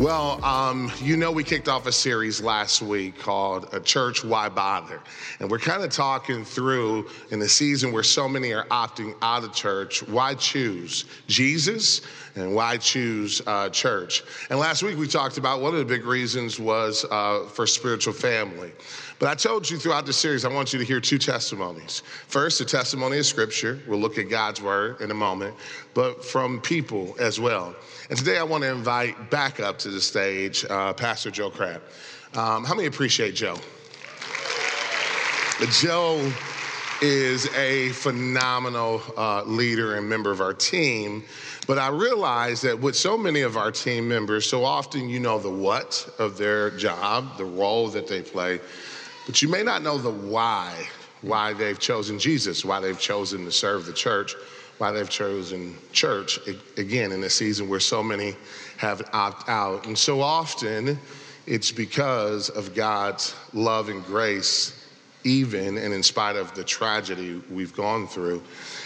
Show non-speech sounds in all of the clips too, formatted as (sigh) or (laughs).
Well, um, you know, we kicked off a series last week called A Church Why Bother? And we're kind of talking through in the season where so many are opting out of church, why choose Jesus and why choose uh, church? And last week we talked about one of the big reasons was uh, for spiritual family. But I told you throughout the series, I want you to hear two testimonies. First, the testimony of Scripture. We'll look at God's Word in a moment, but from people as well. And today I want to invite back up to the stage uh, Pastor Joe Crabb. Um, how many appreciate Joe? Joe is a phenomenal uh, leader and member of our team. But I realize that with so many of our team members, so often you know the what of their job, the role that they play, but you may not know the why, why they've chosen Jesus, why they've chosen to serve the church, why they've chosen church, again, in a season where so many have opted out. And so often it's because of God's love and grace, even and in spite of the tragedy we've gone through.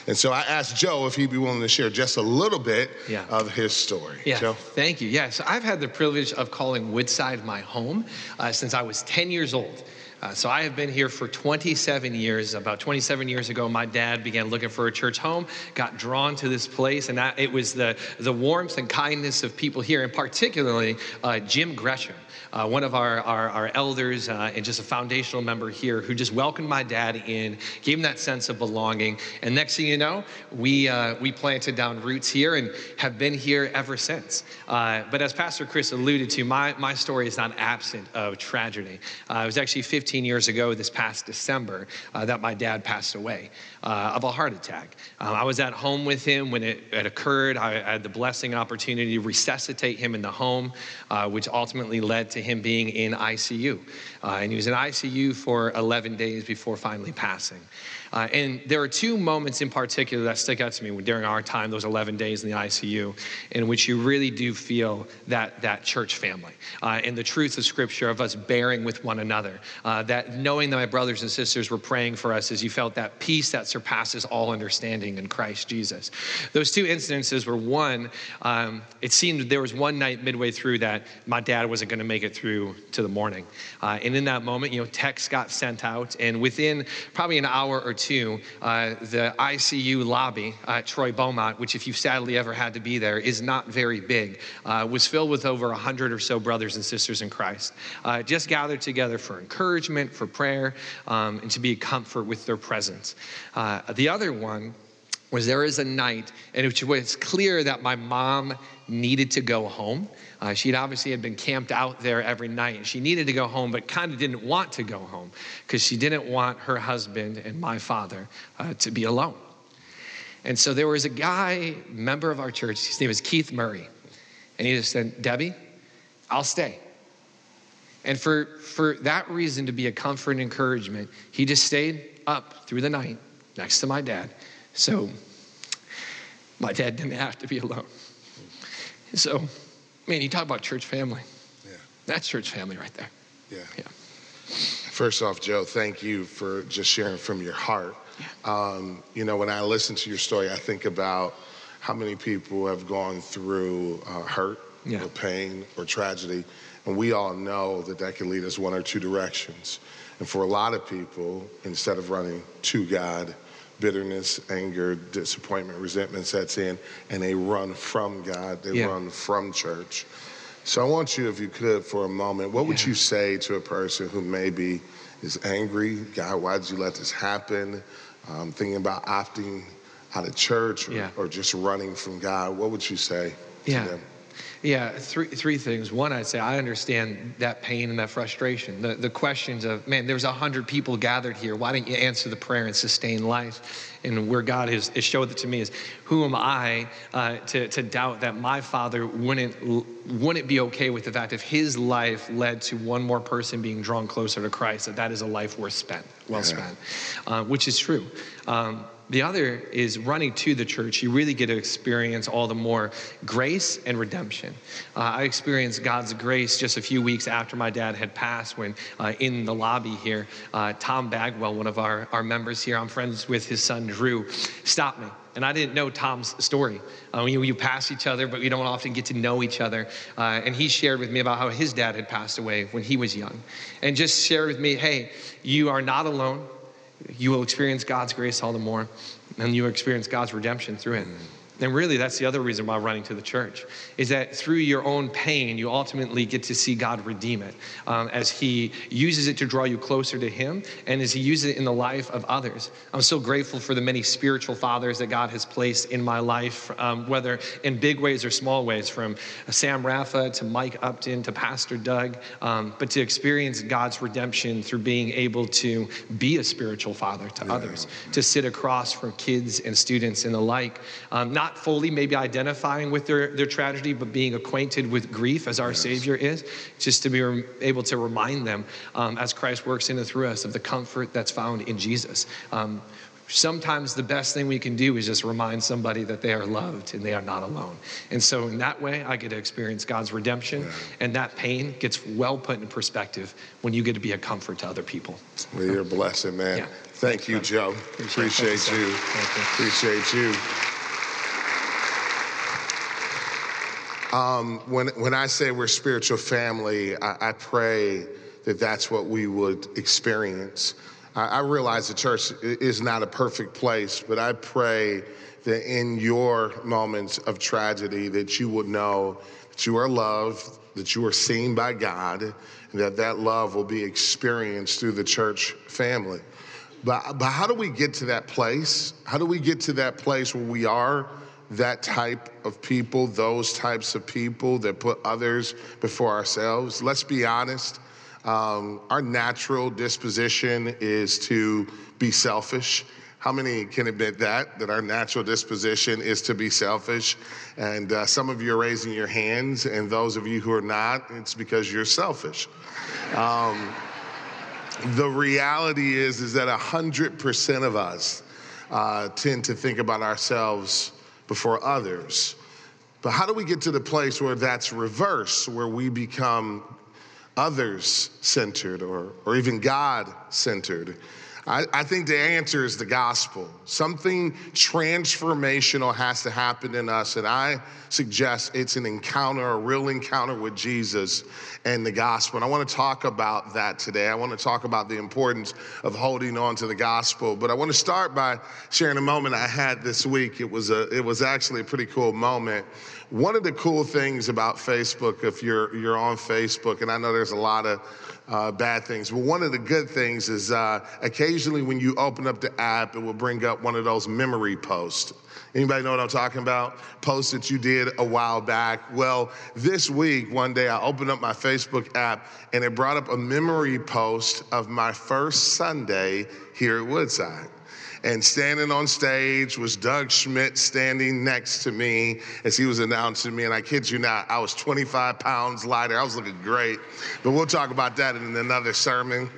And so I asked Joe if he'd be willing to share just a little bit yeah. of his story. Yeah, Joe? thank you. Yes, yeah, so I've had the privilege of calling Woodside my home uh, since I was 10 years old. Uh, so I have been here for 27 years. About 27 years ago, my dad began looking for a church home, got drawn to this place, and that, it was the, the warmth and kindness of people here, and particularly uh, Jim Gresham uh, one of our, our, our elders uh, and just a foundational member here who just welcomed my dad in, gave him that sense of belonging. And next thing you know, we, uh, we planted down roots here and have been here ever since. Uh, but as Pastor Chris alluded to, my, my story is not absent of tragedy. Uh, it was actually 15 years ago, this past December, uh, that my dad passed away of a heart attack. I was at home with him when it, it occurred. I, I, had the blessing opportunity to resuscitate him in the home, which ultimately led to him being in ICU. Uh, and he was in ICU for 11 days before finally passing. Uh, and there are two moments in particular that stick out to me during our time, those 11 days in the ICU, in which you really do feel that, that church family uh, and the truth of Scripture of us bearing with one another. Uh, that knowing that my brothers and sisters were praying for us as you felt that peace that surpasses all understanding in Christ Jesus. Those two incidences were one, um, it seemed there was one night midway through that my dad wasn't going to make it through to the morning. Uh, and in that moment, you know, texts got sent out, and within probably an hour or two, uh, the ICU lobby at Troy Beaumont, which, if you've sadly ever had to be there, is not very big, uh, was filled with over 100 or so brothers and sisters in Christ, uh, just gathered together for encouragement, for prayer, um, and to be a comfort with their presence. Uh, the other one was there is a night in which it was clear that my mom needed to go home. Uh, she'd obviously had been camped out there every night. and She needed to go home, but kind of didn't want to go home because she didn't want her husband and my father uh, to be alone. And so there was a guy, member of our church, his name was Keith Murray. And he just said, Debbie, I'll stay. And for, for that reason, to be a comfort and encouragement, he just stayed up through the night next to my dad. So my dad didn't have to be alone. So, man, you talk about church family. Yeah. That's church family right there. Yeah. Yeah. First off, Joe, thank you for just sharing from your heart. Yeah. Um, you know, when I listen to your story, I think about how many people have gone through uh, hurt yeah. or pain or tragedy. And we all know that that can lead us one or two directions. And for a lot of people, instead of running to God, bitterness, anger, disappointment, resentment sets in, and they run from God, they yeah. run from church. So I want you, if you could, for a moment, what would you say to a person who maybe is angry? God, why did you let this happen? Um, thinking about opting out of church or, yeah. or, just running from God. What would you say yeah. them? Yeah, three, three things. One, I'd say I understand that pain and that frustration. The, the questions of, man, there's a hundred people gathered here. Why didn't you answer the prayer and sustain life? And where God has, has showed it to me is, who am I uh, to, to doubt that my father wouldn't, wouldn't be okay with the fact if his life led to one more person being drawn closer to Christ, that that is a life worth spent, well yeah. spent, uh, which is true. Um, the other is running to the church. You really get to experience all the more grace and redemption. Uh, I experienced God's grace just a few weeks after my dad had passed when uh, in the lobby here, uh, Tom Bagwell, one of our, our members here, I'm friends with his son Drew, stopped me. And I didn't know Tom's story. Uh, you, you pass each other, but we don't often get to know each other. Uh, and he shared with me about how his dad had passed away when he was young. And just shared with me, hey, you are not alone you will experience God's grace all the more, and you will experience God's redemption through it. And really, that's the other reason why running to the church is that through your own pain, you ultimately get to see God redeem it um, as He uses it to draw you closer to Him and as He uses it in the life of others. I'm so grateful for the many spiritual fathers that God has placed in my life, um, whether in big ways or small ways, from Sam Rafa to Mike Upton to Pastor Doug, um, but to experience God's redemption through being able to be a spiritual father to yeah. others, to sit across from kids and students and the like. Um, not not fully maybe identifying with their, their tragedy, but being acquainted with grief as our yes. Savior is, just to be able to remind them um, as Christ works in and through us of the comfort that's found in Jesus. Um, sometimes the best thing we can do is just remind somebody that they are loved and they are not alone. And so, in that way, I get to experience God's redemption, yeah. and that pain gets well put in perspective when you get to be a comfort to other people. Well, you're a blessing, man. Yeah. Thank Thanks, you. Joe. Appreciate, Appreciate you. Appreciate you. Um, when, when I say we're spiritual family, I, I, pray that that's what we would experience. I, I realize the church is not a perfect place, but I pray that in your moments of tragedy that you would know that you are loved, that you are seen by God, and that that love will be experienced through the church family. But, but how do we get to that place? How do we get to that place where we are that type of people, those types of people that put others before ourselves. Let's be honest. Um, our natural disposition is to be selfish. How many can admit that, that our natural disposition is to be selfish? And uh, some of you are raising your hands, and those of you who are not, it's because you're selfish. Um, the reality is, is that 100% of us uh, tend to think about ourselves before others. But how do we get to the place where that's reversed, where we become others centered or, or even God centered? I, I, think the answer is the gospel. Something transformational has to happen in us, and I suggest it's an encounter, a real encounter with Jesus and the gospel. And I want to talk about that today. I want to talk about the importance of holding on to the gospel. But I want to start by sharing a moment I had this week. It was a, it was actually a pretty cool moment. One of the cool things about Facebook, if you're you're on Facebook, and I know there's a lot of uh, bad things. But one of the good things is uh, occasionally when you open up the app, it will bring up one of those memory posts. Anybody know what I'm talking about? Posts that you did a while back. Well, this week, one day, I opened up my Facebook app and it brought up a memory post of my first Sunday here at Woodside. And standing on stage was Doug Schmidt standing next to me as he was announcing me. And I kid you not, I was 25 pounds lighter. I was looking great. But we'll talk about that in another sermon.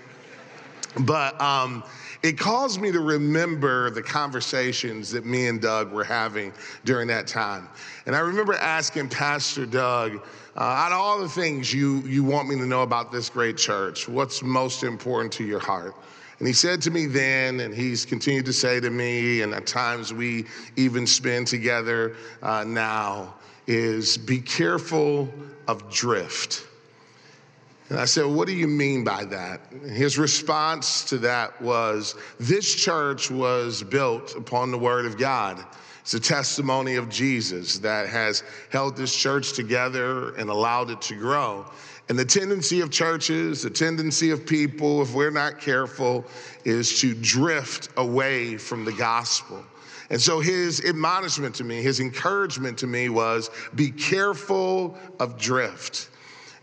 But um, it caused me to remember the conversations that me and Doug were having during that time. And I remember asking Pastor Doug, uh, out of all the things you, you want me to know about this great church, what's most important to your heart? And he said to me then, and he's continued to say to me, and at times we even spend together uh, now, is be careful of drift. And I said, well, What do you mean by that? His response to that was, This church was built upon the Word of God. It's a testimony of Jesus that has held this church together and allowed it to grow. And the tendency of churches, the tendency of people, if we're not careful, is to drift away from the gospel. And so his admonishment to me, his encouragement to me was be careful of drift.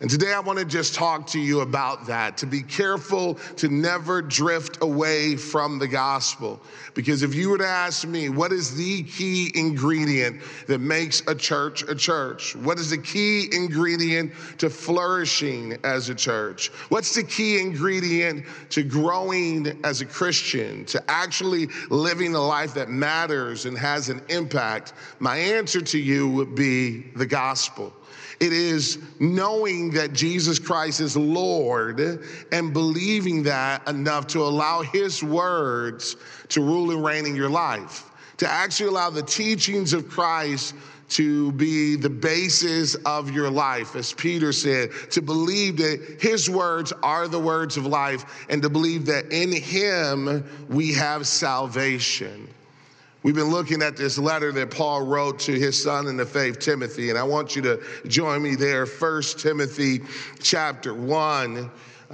And today I want to just talk to you about that, to be careful to never drift away from the gospel. Because if you were to ask me, what is the key ingredient that makes a church a church? What is the key ingredient to flourishing as a church? What's the key ingredient to growing as a Christian, to actually living a life that matters and has an impact? My answer to you would be the gospel. It is knowing that Jesus Christ is Lord and believing that enough to allow His words to rule and reign in your life, to actually allow the teachings of Christ to be the basis of your life, as Peter said, to believe that his words are the words of life, and to believe that in him we have salvation. We've been looking at this letter that Paul wrote to his son in the faith, Timothy, and I want you to join me there, First Timothy chapter 1.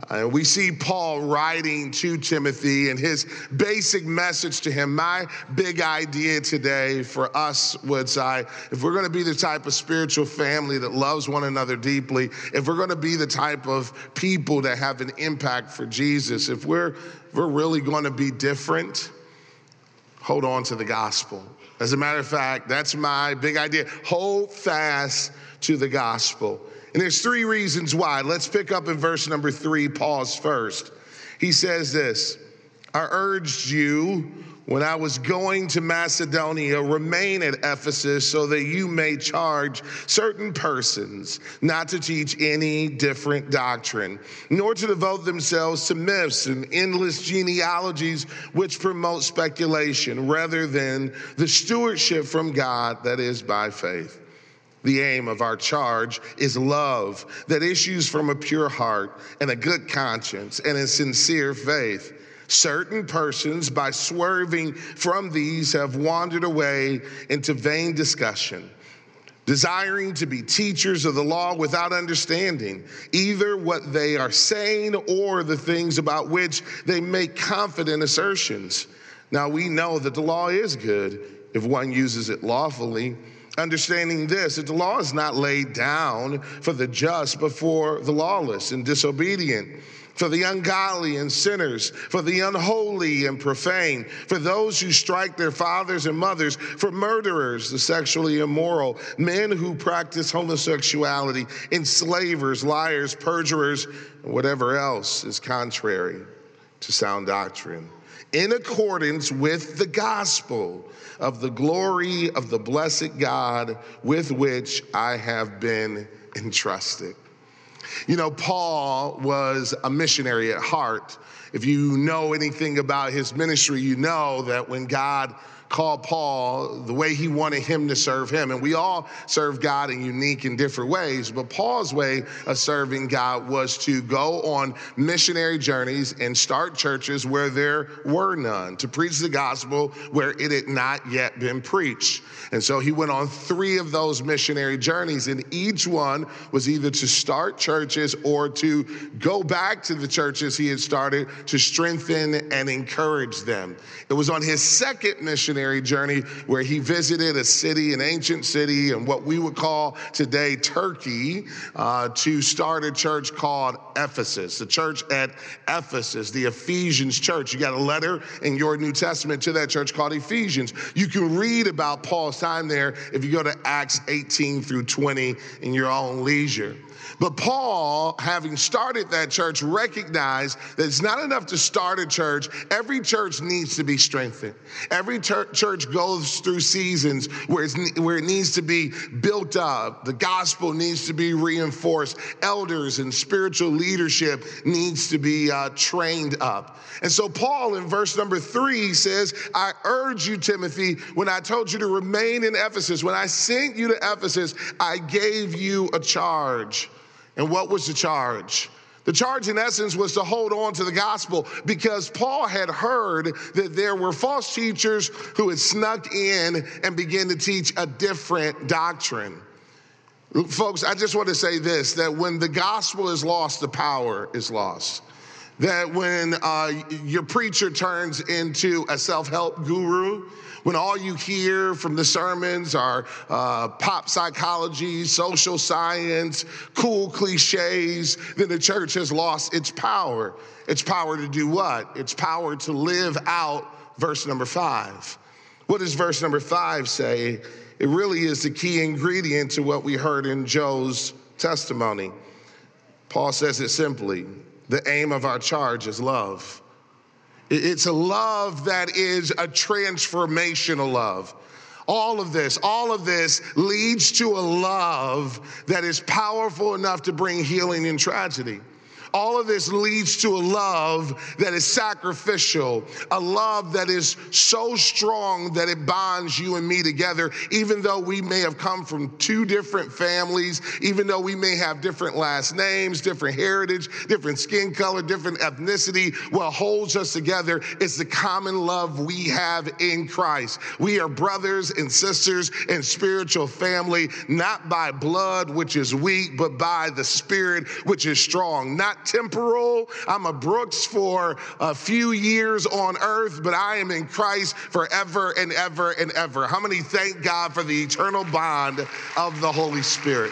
Uh, we see Paul writing to Timothy and his basic message to him. My big idea today for us, Woodside, if we're going to be the type of spiritual family that loves one another deeply, if we're going to be the type of people that have an impact for Jesus, if we're, if we're really going to be different, hold on to the gospel. As a matter of fact, that's my big idea. Hold fast to the gospel. And there's three reasons why. Let's pick up in verse number three, pause first. He says this I urged you when I was going to Macedonia, remain at Ephesus so that you may charge certain persons not to teach any different doctrine, nor to devote themselves to myths and endless genealogies which promote speculation rather than the stewardship from God that is by faith. The aim of our charge is love that issues from a pure heart and a good conscience and a sincere faith. Certain persons, by swerving from these, have wandered away into vain discussion, desiring to be teachers of the law without understanding either what they are saying or the things about which they make confident assertions. Now, we know that the law is good if one uses it lawfully understanding this that the law is not laid down for the just, but for the lawless and disobedient for the ungodly and sinners, for the unholy and profane, for those who strike their fathers and mothers, for murderers, the sexually immoral, men who practice homosexuality, enslavers, liars, perjurers, and whatever else is contrary to sound doctrine. In accordance with the gospel of the glory of the blessed God with which I have been entrusted. You know, Paul was a missionary at heart. If you know anything about his ministry, you know that when God called Paul the way he wanted him to serve him. And we all serve God in unique and different ways, but Paul's way of serving God was to go on missionary journeys and start churches where there were none, to preach the gospel where it had not yet been preached. And so he went on three of those missionary journeys, and each one was either to start churches or to go back to the churches he had started to strengthen and encourage them. It was on his second missionary missionary journey where he visited a city, an ancient city, and what we would call today Turkey, uh, to start a church called Ephesus, the church at Ephesus, the Ephesians church. You got a letter in your New Testament to that church called Ephesians. You can read about Paul's time there if you go to Acts 18 through 20 in your own leisure. But Paul, having started that church, recognized that it's not enough to start a church. Every church needs to be strengthened. Every ter- church goes through seasons where, where it needs to be built up. The gospel needs to be reinforced. Elders and spiritual leadership needs to be uh, trained up. And so, Paul in verse number three says, I urge you, Timothy, when I told you to remain in Ephesus, when I sent you to Ephesus, I gave you a charge. And what was the charge? The charge, in essence, was to hold on to the gospel because Paul had heard that there were false teachers who had snuck in and began to teach a different doctrine. Folks, I just want to say this that when the gospel is lost, the power is lost. That when uh, your preacher turns into a self help guru, when all you hear from the sermons are uh, pop psychology, social science, cool cliches, then the church has lost its power. Its power to do what? Its power to live out verse number five. What does verse number five say? It really is the key ingredient to what we heard in Joe's testimony. Paul says it simply the aim of our charge is love. It's a love that is a transformational love. All of this, all of this leads to a love that is powerful enough to bring healing in tragedy. All of this leads to a love that is sacrificial, a love that is so strong that it bonds you and me together, even though we may have come from two different families, even though we may have different last names, different heritage, different skin color, different ethnicity. What holds us together is the common love we have in Christ. We are brothers and sisters and spiritual family, not by blood, which is weak, but by the Spirit, which is strong. Not temporal. I'm a Brooks for a few years on earth, but I am in Christ forever and ever and ever. How many thank God for the eternal bond of the Holy Spirit?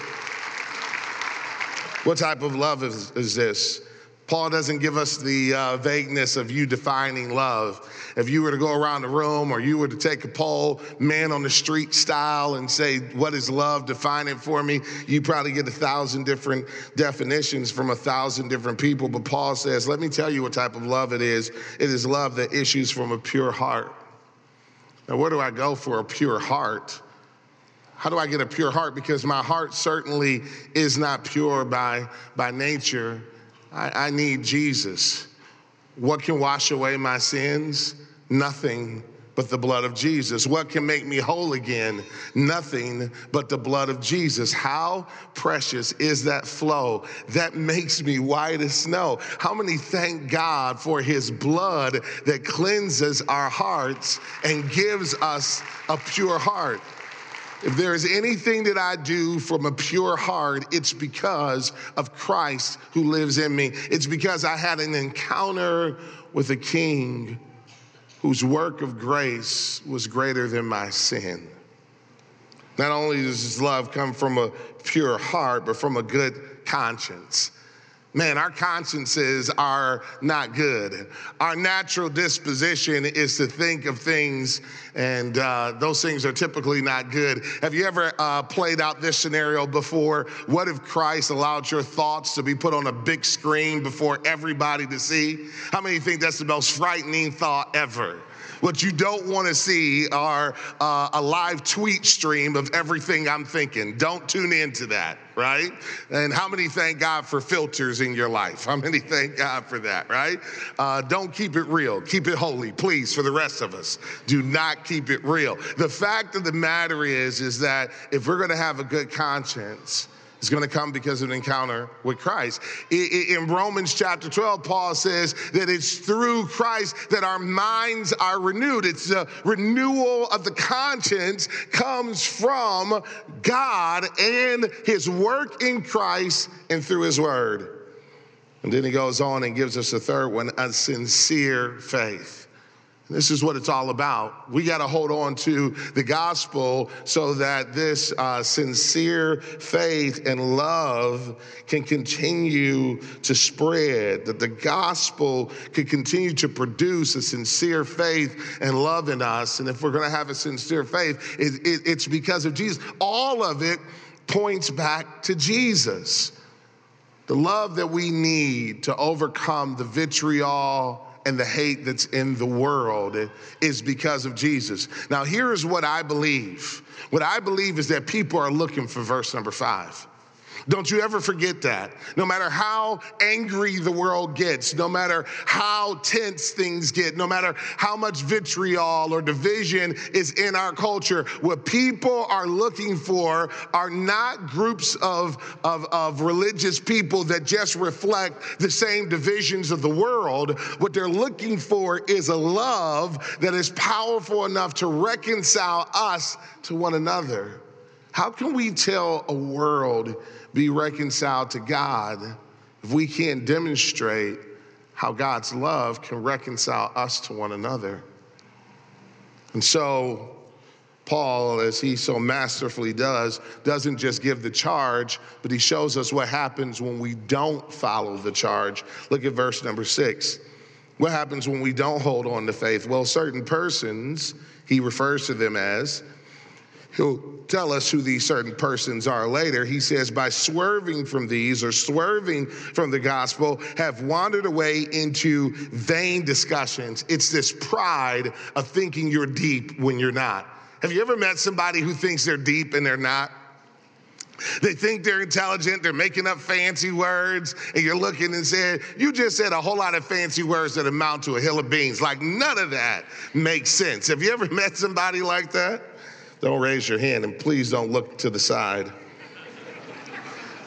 What type of love is, is this? Paul doesn't give us the uh, vagueness of you defining love. If you were to go around the room or you were to take a poll, man on the street style, and say, What is love? Define it for me, you probably get a thousand different definitions from a thousand different people. But Paul says, Let me tell you what type of love it is. It is love that issues from a pure heart. Now, where do I go for a pure heart? How do I get a pure heart? Because my heart certainly is not pure by, by nature. I, I need Jesus. What can wash away my sins? Nothing but the blood of Jesus. What can make me whole again? Nothing but the blood of Jesus. How precious is that flow that makes me white as snow? How many thank God for his blood that cleanses our hearts and gives us a pure heart? If there is anything that I do from a pure heart, it's because of Christ who lives in me. It's because I had an encounter with a king whose work of grace was greater than my sin. Not only does his love come from a pure heart, but from a good conscience man, our consciences are not good. Our natural disposition is to think of things, and uh, those things are typically not good. Have you ever uh, played out this scenario before? What if Christ allowed your thoughts to be put on a big screen before everybody to see? How many think that's the most frightening thought ever? What you don't want to see are uh, a live tweet stream of everything I'm thinking. Don't tune into that, right? And how many thank God for filters in your life? How many thank God for that, right? Uh, don't keep it real. Keep it holy, please, for the rest of us. Do not keep it real. The fact of the matter is, is that if we're going to have a good conscience, is going to come because of an encounter with Christ. In Romans chapter 12, Paul says that it's through Christ that our minds are renewed. It's the renewal of the conscience comes from God and his work in Christ and through his word. And then he goes on and gives us a third one a sincere faith. This is what it's all about. We got to hold on to the gospel so that this uh, sincere faith and love can continue to spread, that the gospel can continue to produce a sincere faith and love in us. And if we're going to have a sincere faith, it, it, it's because of Jesus. All of it points back to Jesus. The love that we need to overcome the vitriol and the hate that's in the world is because of Jesus. Now, here is what I believe. What I believe is that people are looking for verse number five. Don't you ever forget that. No matter how angry the world gets, no matter how tense things get, no matter how much vitriol or division is in our culture, what people are looking for are not groups of, of, of religious people that just reflect the same divisions of the world. What they're looking for is a love that is powerful enough to reconcile us to one another. How can we tell a world be reconciled to God if we can't demonstrate how God's love can reconcile us to one another. And so, Paul, as he so masterfully does, doesn't just give the charge, but he shows us what happens when we don't follow the charge. Look at verse number six. What happens when we don't hold on to faith? Well, certain persons, he refers to them as, he'll tell us who these certain persons are later. He says, by swerving from these or swerving from the gospel, have wandered away into vain discussions. It's this pride of thinking you're deep when you're not. Have you ever met somebody who thinks they're deep and they're not? They think they're intelligent, they're making up fancy words, and you're looking and saying, You just said a whole lot of fancy words that amount to a hill of beans. Like none of that makes sense. Have you ever (laughs) met somebody like that? Don't raise your hand and please don't look to the side.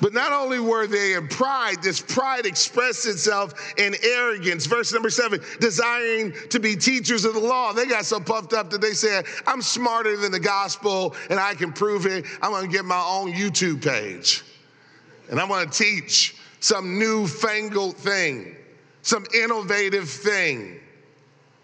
But not only were they in pride, this pride expressed itself in arrogance. Verse number seven, desiring to be teachers of the law. They got so puffed up that they said, I'm smarter than the gospel and I can prove it. I'm to get my own YouTube page and I'm to teach some newfangled thing, some innovative thing.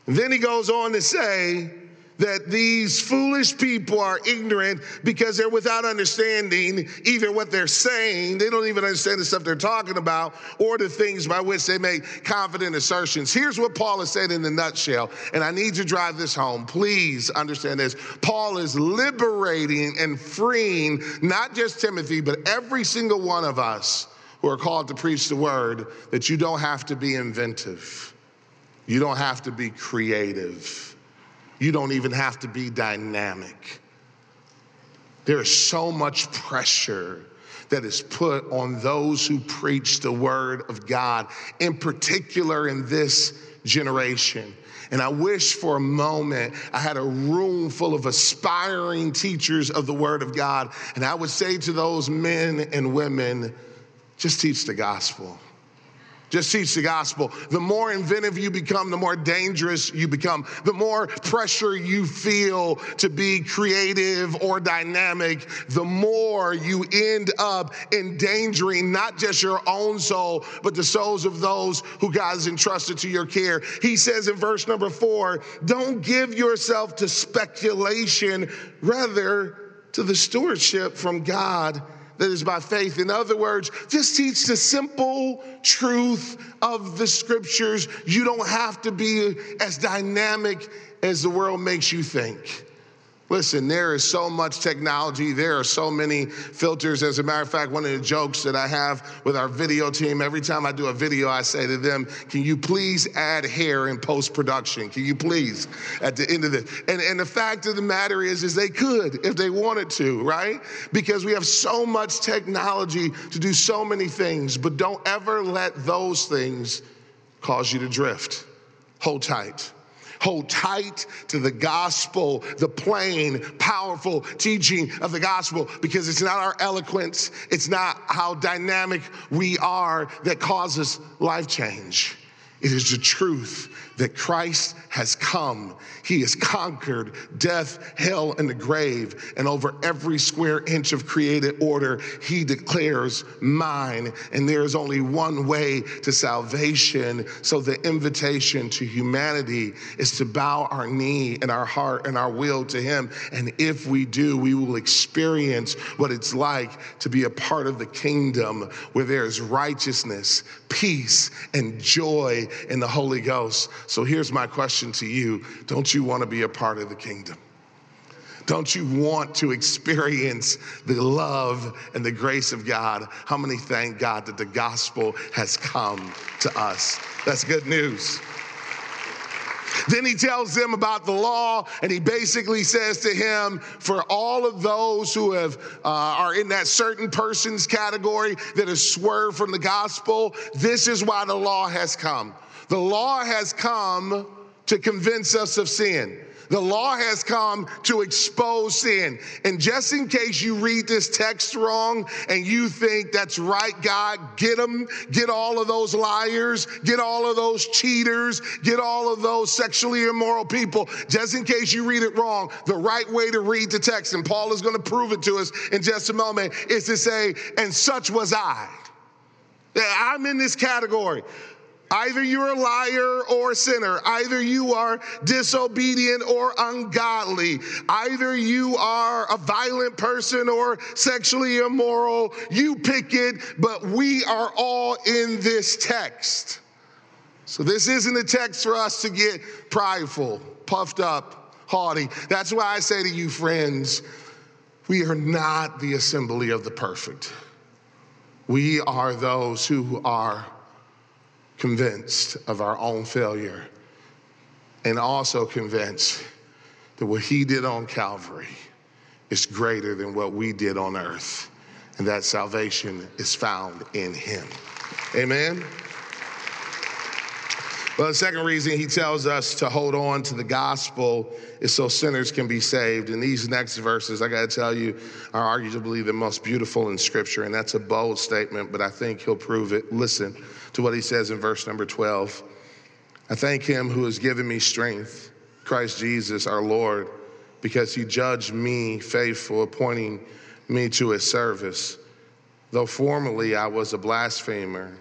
And then he goes on to say, that these foolish people are ignorant because they're without understanding either what they're saying, they don't even understand the stuff they're talking about, or the things by which they make confident assertions. Here's what Paul has said in a nutshell, and I need to drive this home. Please understand this. Paul is liberating and freeing not just Timothy, but every single one of us who are called to preach the word that you don't have to be inventive, you don't have to be creative. You don't even have to be dynamic. There is so much pressure that is put on those who preach the word of God, in particular in this generation. And I wish for a moment I had a room full of aspiring teachers of the word of God. And I would say to those men and women, just teach the gospel. Just teach the gospel. The more inventive you become, the more dangerous you become. The more pressure you feel to be creative or dynamic, the more you end up endangering not just your own soul, but the souls of those who God has entrusted to your care. He says in verse number four, don't give yourself to speculation, rather to the stewardship from God that is by faith. In other words, just teach the simple truth of the scriptures. You don't have to be as dynamic as the world makes you think. Listen, there is so much technology. There are so many filters. As a matter of fact, one of the jokes that I have with our video team, every time I do a video, I say to them, Can you please add hair in post production? Can you please at the end of this? And, and the fact of the matter is, is they could if they wanted to, right? Because we have so much technology to do so many things, but don't ever let those things cause you to drift. Hold tight. Hold tight to the gospel, the plain, powerful teaching of the gospel, because it's not our eloquence, it's not how dynamic we are that causes life change. It is the truth that Christ has come. He has conquered death, hell, and the grave. And over every square inch of created order, he declares mine. And there is only one way to salvation. So the invitation to humanity is to bow our knee and our heart and our will to him. And if we do, we will experience what it's like to be a part of the kingdom where there is righteousness, peace, and joy in the Holy Ghost. So here's my question to you Don't you want to be a part of the kingdom? Don't you want to experience the love and the grace of God? How many thank God that the gospel has come to us? That's good news. Then he tells them about the law, and he basically says to him, for all of those who have uh, are in that certain persons category that has swerved from the gospel, this is why the law has come. The law has come to convince us of sin. The law has come to expose sin. And just in case you read this text wrong and you think that's right, God, get them, get all of those liars, get all of those cheaters, get all of those sexually immoral people. Just in case you read it wrong, the right way to read the text, and Paul is going to prove it to us in just a moment, is to say, and such was I. I'm in this category. Either you're a liar or a sinner. Either you are disobedient or ungodly. Either you are a violent person or sexually immoral. You pick it, but we are all in this text. So this isn't a text for us to get prideful, puffed up, haughty. That's why I say to you, friends, we are not the assembly of the perfect. We are those who are convinced of our own failure and also convinced that what he did on Calvary is greater than what we did on earth, and that salvation is found in him. Amen. Well, the second reason he tells us to hold on to the gospel is so sinners can be saved. And these next verses, I got to tell you, are arguably the most beautiful in Scripture. And that's a bold statement, but I think he'll prove it. Listen to what he says in verse number 12. I thank him who has given me strength, Christ Jesus our Lord, because he judged me faithful, appointing me to his service. Though formerly I was a blasphemer,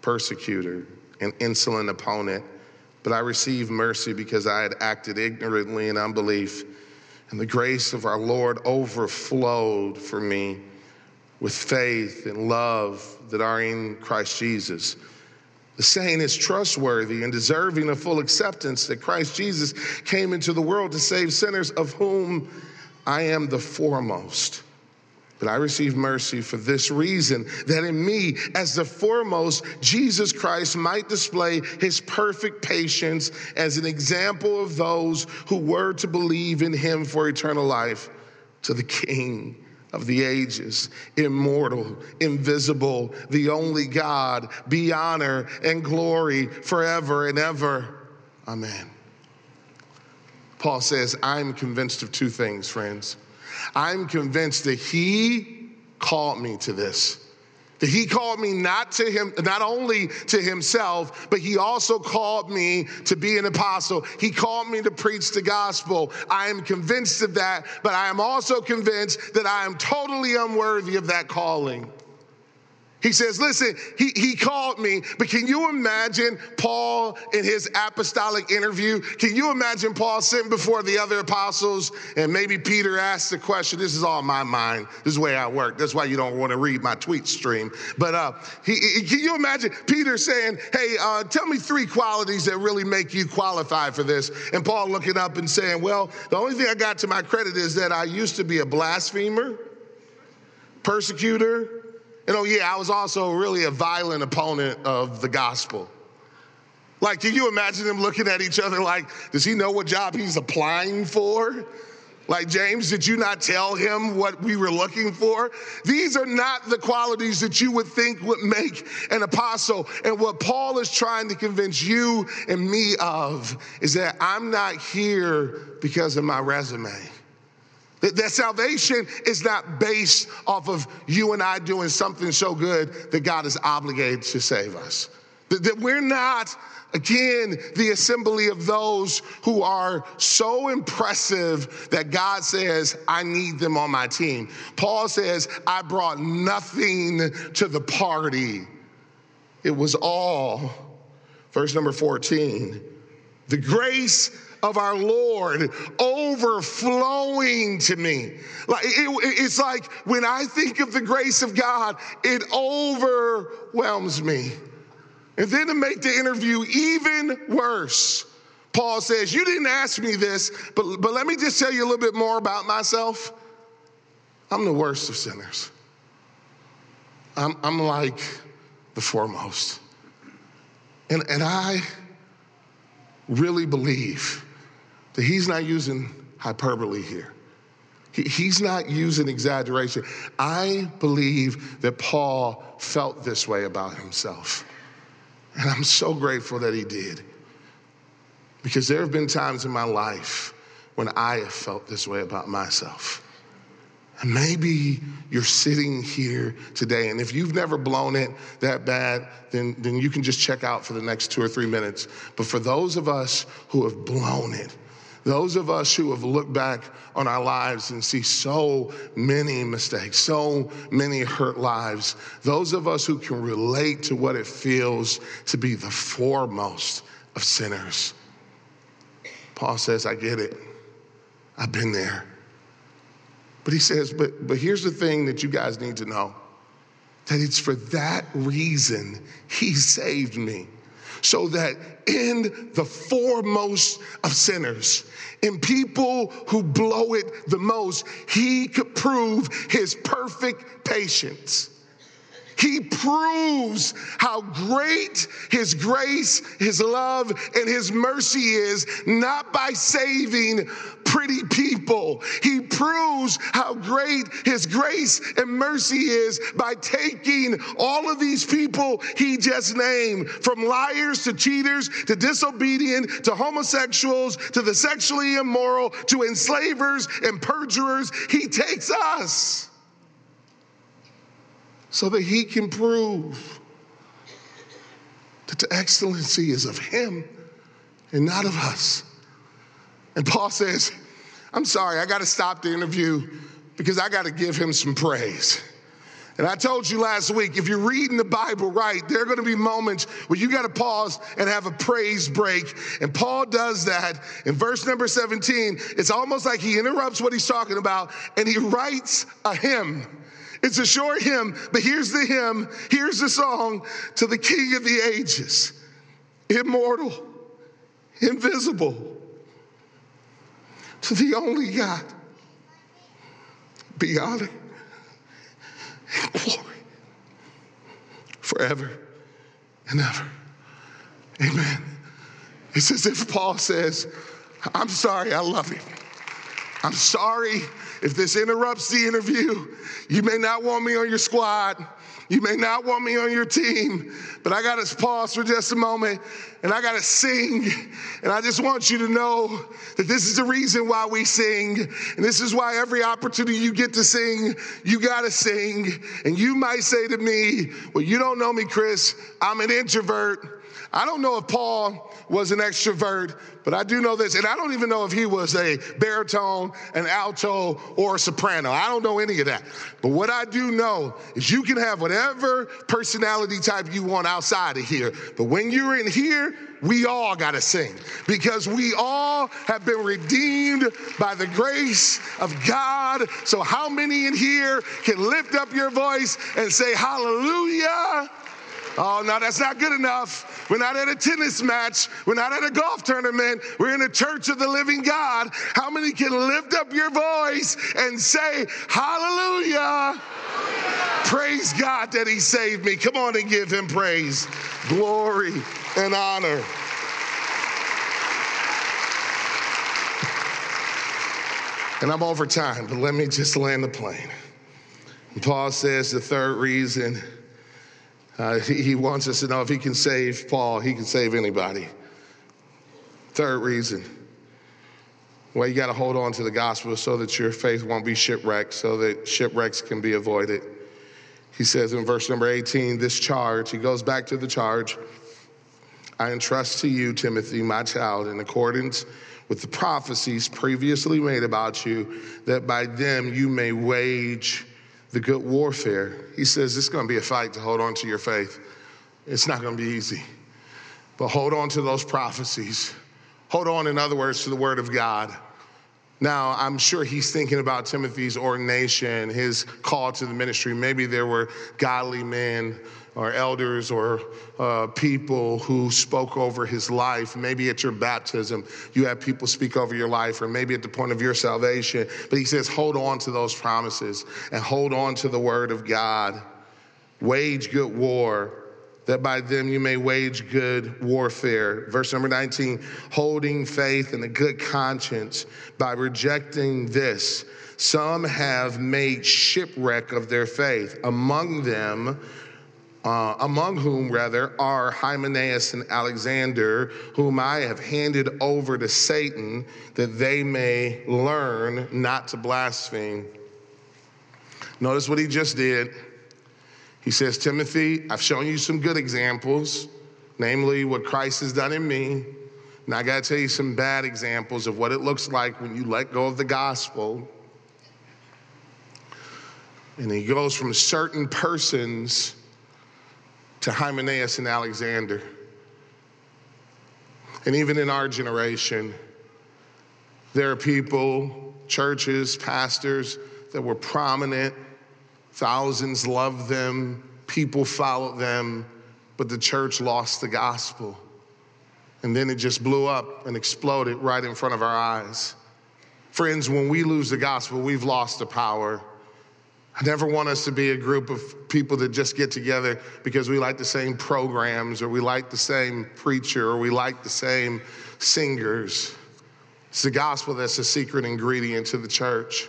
persecutor, an insolent opponent, but I received mercy because I had acted ignorantly in unbelief. And the grace of our Lord overflowed for me with faith and love that are in Christ Jesus. The saying is trustworthy and deserving of full acceptance that Christ Jesus came into the world to save sinners, of whom I am the foremost. But I received mercy for this reason that in me, as the foremost, Jesus Christ might display his perfect patience as an example of those who were to believe in him for eternal life to the King of the ages, immortal, invisible, the only God, be honor and glory forever and ever. Amen. Paul says, I'm convinced of two things, friends. I'm convinced that he called me to this. That he called me not to him, not only to himself, but he also called me to be an apostle. He called me to preach the gospel. I am convinced of that, but I am also convinced that I am totally unworthy of that calling. He says, Listen, he, he called me, but can you imagine Paul in his apostolic interview? Can you imagine Paul sitting before the other apostles and maybe Peter asked the question? This is all my mind. This is the way I work. That's why you don't want to read my tweet stream. But uh, he, he, can you imagine Peter saying, Hey, uh, tell me three qualities that really make you qualify for this? And Paul looking up and saying, Well, the only thing I got to my credit is that I used to be a blasphemer, persecutor, and oh, yeah, I was also really a violent opponent of the gospel. Like, can you imagine them looking at each other like, does he know what job he's applying for? Like, James, did you not tell him what we were looking for? These are not the qualities that you would think would make an apostle. And what Paul is trying to convince you and me of is that I'm not here because of my resume. That, salvation is not based off of you and I doing something so good that God is obligated to save us. That, that we're not, again, the assembly of those who are so impressive that God says, I need them on my team. Paul says, I brought nothing to the party. It was all, verse number 14, the grace of our Lord overflowing to me. Like it, it's like when I think of the grace of God, it overwhelms me. And then to make the interview even worse, Paul says, You didn't ask me this, but, but let me just tell you a little bit more about myself. I'm the worst of sinners. I'm, I'm like the foremost. And, and I really believe that he's not using hyperbole here. He, he's not using exaggeration. I believe that Paul felt this way about himself. And I'm so grateful that he did. Because there have been times in my life when I have felt this way about myself. And maybe you're sitting here today, and if you've never blown it that bad, then, then you can just check out for the next two or three minutes. But for those of us who have blown it, Those of us who have looked back on our lives and see so many mistakes, so many hurt lives, those of us who can relate to what it feels to be the foremost of sinners. Paul says, I get it. I've been there. But he says, but, but here's the thing that you guys need to know that it's for that reason he saved me so that in the foremost of sinners, in people who blow it the most, he could prove his perfect patience. He proves how great His grace, His love, and His mercy is, not by saving pretty people. He proves how great His grace and mercy is by taking all of these people He just named from liars to cheaters to disobedient to homosexuals to the sexually immoral to enslavers and perjurers. He takes us so that he can prove that the excellency is of him and not of us. And Paul says, I'm sorry, I got to stop the interview because I got to give him some praise. And I told you last week, if you're reading the Bible right, there are going to be moments where you got to pause and have a praise break. And Paul does that in verse number 17. It's almost like he interrupts what he's talking about and he writes a hymn. It's a short hymn, but here's the hymn, here's the song to the King of the ages, immortal, invisible, to the only God, be honor and glory forever and ever. Amen. It's as if Paul says, I'm sorry, I love you. I'm sorry if this interrupts the interview. You may not want me on your squad. You may not want me on your team, but I got to pause for just a moment and I got to sing. And I just want you to know that this is the reason why we sing. And this is why every opportunity you get to sing, you got to sing. And you might say to me, Well, you don't know me, Chris. I'm an introvert. I don't know if Paul was an extrovert, but I do know this, and I don't even know if he was a baritone, an alto, or a soprano. I don't know any of that. But what I do know is you can have whatever personality type you want outside of here, but when you're in here, we all got to sing because we all have been redeemed by the grace of God. So, how many in here can lift up your voice and say, Hallelujah? Oh, no, that's not good enough. We're not at a tennis match. We're not at a golf tournament. We're in a church of the living God. How many can lift up your voice and say, Hallelujah? Praise God that He saved me. Come on and give Him praise, glory, and honor. And I'm over time, but let me just land the plane. And Paul says the third reason uh, he, wants us to know if he can save Paul, he can save anybody. Third reason well, you got to hold on to the gospel so that your faith won't be shipwrecked, so that shipwrecks can be avoided. He says in verse number 18, this charge, he goes back to the charge I entrust to you, Timothy, my child, in accordance with the prophecies previously made about you, that by them you may wage the good warfare. He says it's going to be a fight to hold on to your faith. It's not going to be easy. But hold on to those prophecies. Hold on, in other words, to the word of God. Now, I'm sure he's thinking about Timothy's ordination, his call to the ministry. Maybe there were godly men or elders or uh, people who spoke over his life. Maybe at your baptism, you have people speak over your life, or maybe at the point of your salvation. But he says, hold on to those promises and hold on to the word of God. Wage good war that by them you may wage good warfare. Verse number 19, holding faith and a good conscience by rejecting this. Some have made shipwreck of their faith. Among them, uh, among whom, rather, are Hymenaeus and Alexander, whom I have handed over to Satan, that they may learn not to blaspheme. Notice what he just did. He says, Timothy, I've shown you some good examples, namely what Christ has done in me. Now I got to tell you some bad examples of what it looks like when you let go of the gospel. And he goes from certain persons to Hymenaeus and Alexander. And even in our generation, there are people, churches, pastors that were prominent. Thousands loved them, people followed them, but the church lost the gospel. And then it just blew up and exploded right in front of our eyes. Friends, when we lose the gospel, we've lost the power. I never want us to be a group of people that just get together because we like the same programs or we like the same preacher or we like the same singers. It's the gospel that's the secret ingredient to the church.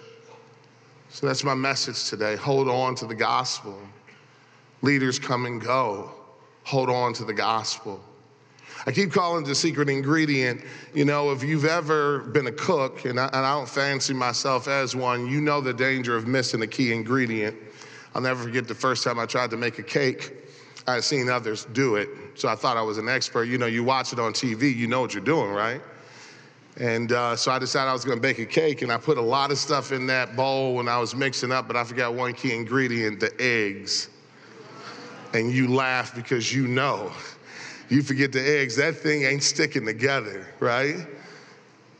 So that's my message today. Hold on to the gospel. Leaders come and go. Hold on to the gospel. I keep calling it the secret ingredient. You know, if you've ever been a cook, and I, and I don't fancy myself as one, you know the danger of missing a key ingredient. I'll never forget the first time I tried to make a cake. I had seen others do it, so I thought I was an expert. You know, you watch it on TV, you know what you're doing, right? And uh, so I decided I was gonna bake a cake, and I put a lot of stuff in that bowl when I was mixing up, but I forgot one key ingredient the eggs. And you laugh because you know you forget the eggs, that thing ain't sticking together, right?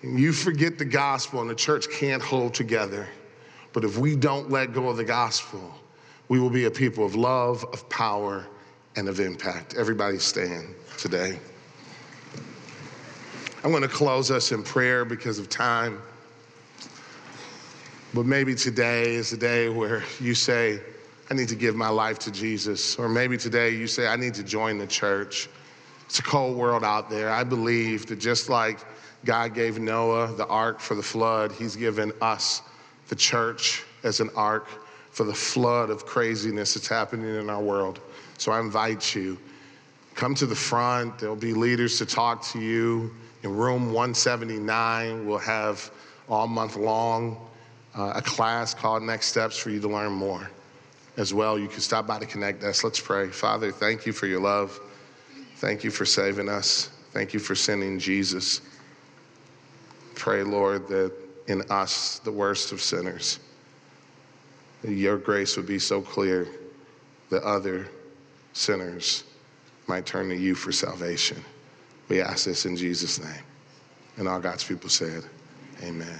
And you forget the gospel, and the church can't hold together. But if we don't let go of the gospel, we will be a people of love, of power, and of impact. Everybody stand today. I'm going to close us in prayer because of time. But maybe today is the day where you say, I need to give my life to Jesus. Or maybe today you say, I need to join the church. It's a cold world out there. I believe that just like God gave Noah the ark for the flood, He's given us, the church, as an ark for the flood of craziness that's happening in our world. So I invite you, come to the front. There'll be leaders to talk to you. In room 179, we'll have all month long uh, a class called Next Steps for you to learn more. As well, you can stop by to connect us. Let's pray. Father, thank you for your love. Thank you for saving us. Thank you for sending Jesus. Pray, Lord, that in us, the worst of sinners, your grace would be so clear that other sinners might turn to you for salvation. We ask this in Jesus' name. And all God's people said, Amen.